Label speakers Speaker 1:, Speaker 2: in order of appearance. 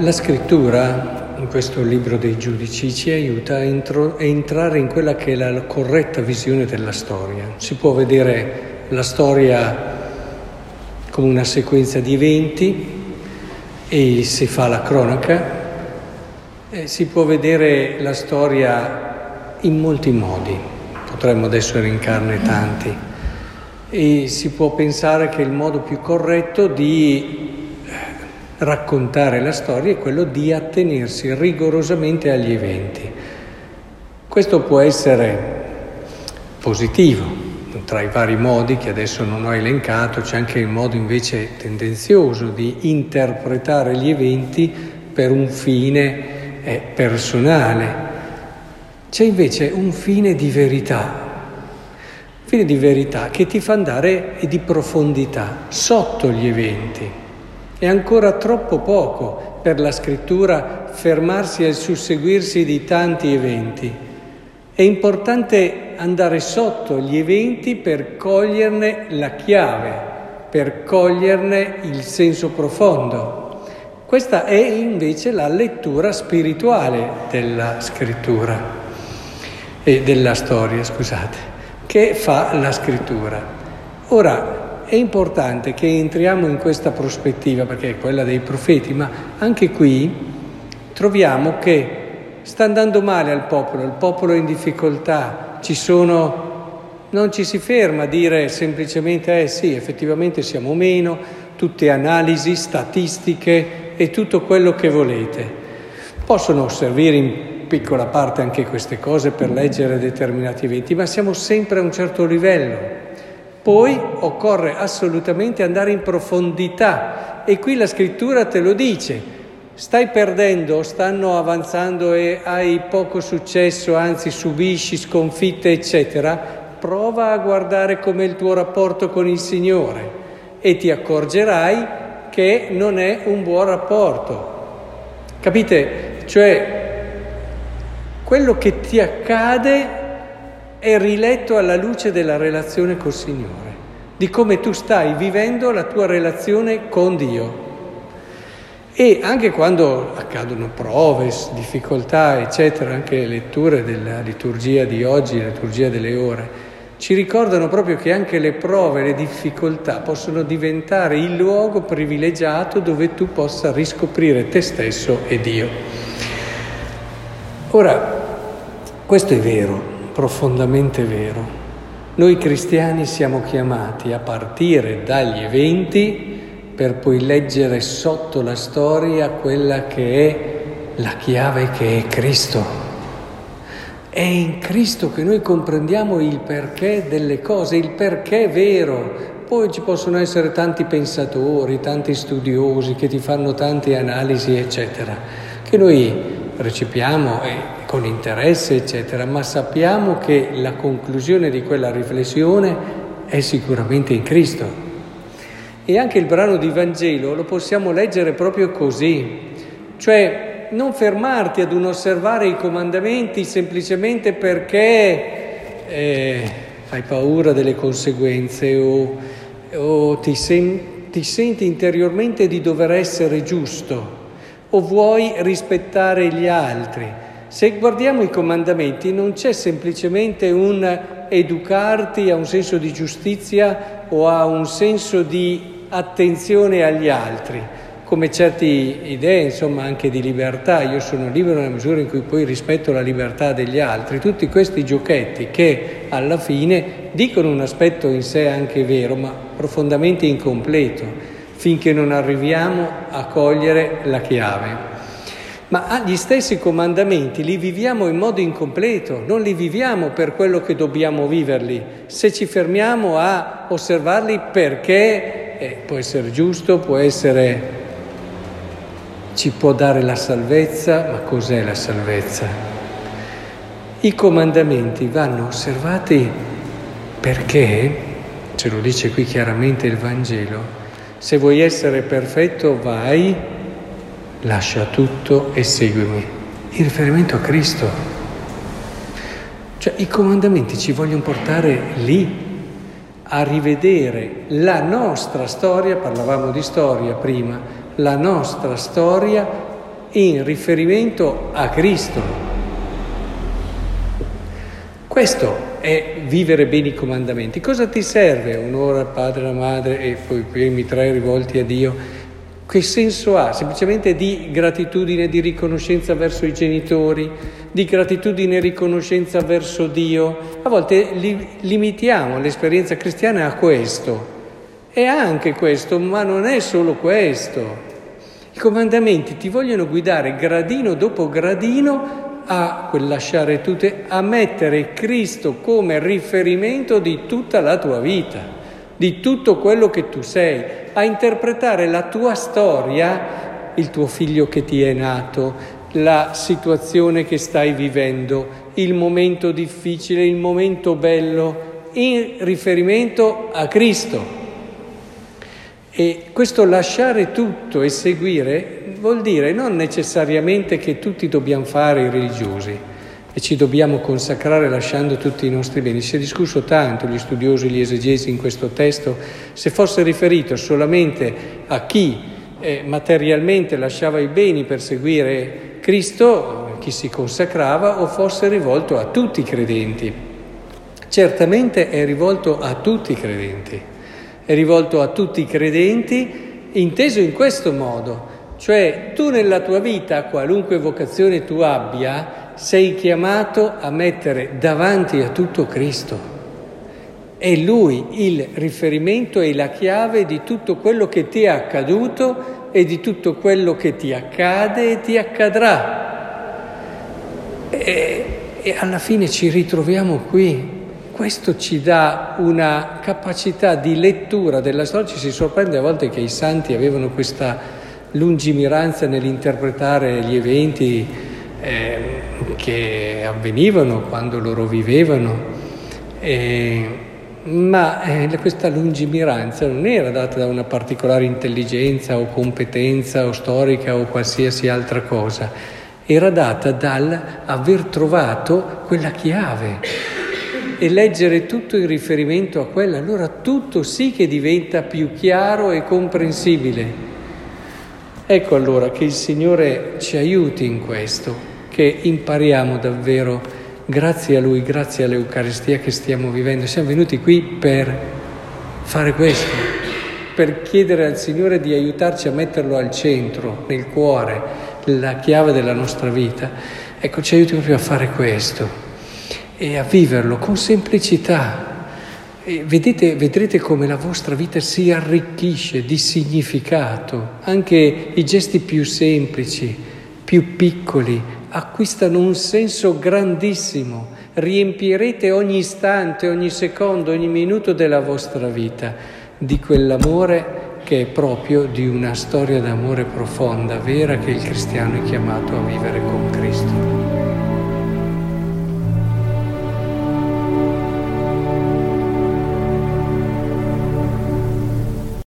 Speaker 1: La scrittura in questo libro dei giudici ci aiuta a, intro- a, entrare in quella che è la corretta visione della storia. Si può vedere la storia come una sequenza di eventi e si fa la cronaca, si può vedere la storia in molti modi, potremmo adesso elencarne tanti, e si può pensare che il modo più corretto di raccontare la storia è quello di attenersi rigorosamente agli eventi. Questo può essere positivo, tra i vari modi che adesso non ho elencato, c'è anche il modo invece tendenzioso di interpretare gli eventi per un fine eh, personale. C'è invece un fine di verità, fine di verità che ti fa andare di profondità sotto gli eventi. È ancora troppo poco per la scrittura fermarsi al susseguirsi di tanti eventi. È importante andare sotto gli eventi per coglierne la chiave, per coglierne il senso profondo. Questa è invece la lettura spirituale della scrittura e della storia, scusate, che fa la scrittura. Ora, è importante che entriamo in questa prospettiva, perché è quella dei profeti, ma anche qui troviamo che sta andando male al popolo, il popolo è in difficoltà, ci sono... Non ci si ferma a dire semplicemente, eh sì, effettivamente siamo meno, tutte analisi, statistiche e tutto quello che volete. Possono servire in piccola parte anche queste cose per leggere determinati eventi, ma siamo sempre a un certo livello. Poi occorre assolutamente andare in profondità e qui la scrittura te lo dice. Stai perdendo, stanno avanzando e hai poco successo, anzi subisci sconfitte, eccetera. Prova a guardare com'è il tuo rapporto con il Signore e ti accorgerai che non è un buon rapporto. Capite? Cioè, quello che ti accade è riletto alla luce della relazione col Signore, di come tu stai vivendo la tua relazione con Dio. E anche quando accadono prove, difficoltà, eccetera, anche le letture della liturgia di oggi, la liturgia delle ore, ci ricordano proprio che anche le prove, le difficoltà possono diventare il luogo privilegiato dove tu possa riscoprire te stesso e Dio. Ora, questo è vero, profondamente vero. Noi cristiani siamo chiamati a partire dagli eventi per poi leggere sotto la storia quella che è la chiave che è Cristo. È in Cristo che noi comprendiamo il perché delle cose, il perché vero. Poi ci possono essere tanti pensatori, tanti studiosi che ti fanno tante analisi, eccetera, che noi recepiamo e con interesse, eccetera, ma sappiamo che la conclusione di quella riflessione è sicuramente in Cristo. E anche il brano di Vangelo lo possiamo leggere proprio così, cioè non fermarti ad un osservare i comandamenti semplicemente perché eh, hai paura delle conseguenze o, o ti, sen- ti senti interiormente di dover essere giusto o vuoi rispettare gli altri se guardiamo i comandamenti non c'è semplicemente un educarti a un senso di giustizia o a un senso di attenzione agli altri, come certe idee, insomma, anche di libertà. Io sono libero nella misura in cui poi rispetto la libertà degli altri. Tutti questi giochetti che alla fine dicono un aspetto in sé anche vero, ma profondamente incompleto, finché non arriviamo a cogliere la chiave. Ma gli stessi comandamenti li viviamo in modo incompleto, non li viviamo per quello che dobbiamo viverli. Se ci fermiamo a osservarli perché eh, può essere giusto, può essere, ci può dare la salvezza, ma cos'è la salvezza? I comandamenti vanno osservati perché, ce lo dice qui chiaramente il Vangelo, se vuoi essere perfetto vai lascia tutto e seguimi. Il riferimento a Cristo. Cioè i comandamenti ci vogliono portare lì, a rivedere la nostra storia, parlavamo di storia prima, la nostra storia in riferimento a Cristo. Questo è vivere bene i comandamenti. Cosa ti serve un'ora al padre e alla madre e poi i primi tre rivolti a Dio? Che senso ha? Semplicemente di gratitudine, di riconoscenza verso i genitori, di gratitudine e riconoscenza verso Dio. A volte li, limitiamo l'esperienza cristiana a questo. È anche questo, ma non è solo questo. I comandamenti ti vogliono guidare gradino dopo gradino a quel lasciare tutto, a mettere Cristo come riferimento di tutta la tua vita, di tutto quello che tu sei, a interpretare la tua storia, il tuo figlio che ti è nato, la situazione che stai vivendo, il momento difficile, il momento bello, in riferimento a Cristo. E questo lasciare tutto e seguire vuol dire non necessariamente che tutti dobbiamo fare i religiosi e ci dobbiamo consacrare lasciando tutti i nostri beni. Si è discusso tanto, gli studiosi, gli esegesi in questo testo, se fosse riferito solamente a chi eh, materialmente lasciava i beni per seguire Cristo, chi si consacrava, o fosse rivolto a tutti i credenti. Certamente è rivolto a tutti i credenti è rivolto a tutti i credenti, inteso in questo modo, cioè tu nella tua vita, qualunque vocazione tu abbia, sei chiamato a mettere davanti a tutto Cristo. È Lui il riferimento e la chiave di tutto quello che ti è accaduto e di tutto quello che ti accade e ti accadrà. E, e alla fine ci ritroviamo qui questo ci dà una capacità di lettura della storia, ci si sorprende a volte che i santi avevano questa lungimiranza nell'interpretare gli eventi eh, che avvenivano quando loro vivevano, eh, ma eh, questa lungimiranza non era data da una particolare intelligenza o competenza o storica o qualsiasi altra cosa, era data dal aver trovato quella chiave. E leggere tutto in riferimento a quella, allora tutto sì che diventa più chiaro e comprensibile. Ecco allora che il Signore ci aiuti in questo, che impariamo davvero, grazie a Lui, grazie all'Eucaristia che stiamo vivendo. Siamo venuti qui per fare questo, per chiedere al Signore di aiutarci a metterlo al centro, nel cuore, la chiave della nostra vita. Ecco, ci aiuti proprio a fare questo e a viverlo con semplicità. Vedete, vedrete come la vostra vita si arricchisce di significato, anche i gesti più semplici, più piccoli, acquistano un senso grandissimo, riempirete ogni istante, ogni secondo, ogni minuto della vostra vita di quell'amore che è proprio di una storia d'amore profonda, vera, che il cristiano è chiamato a vivere con Cristo.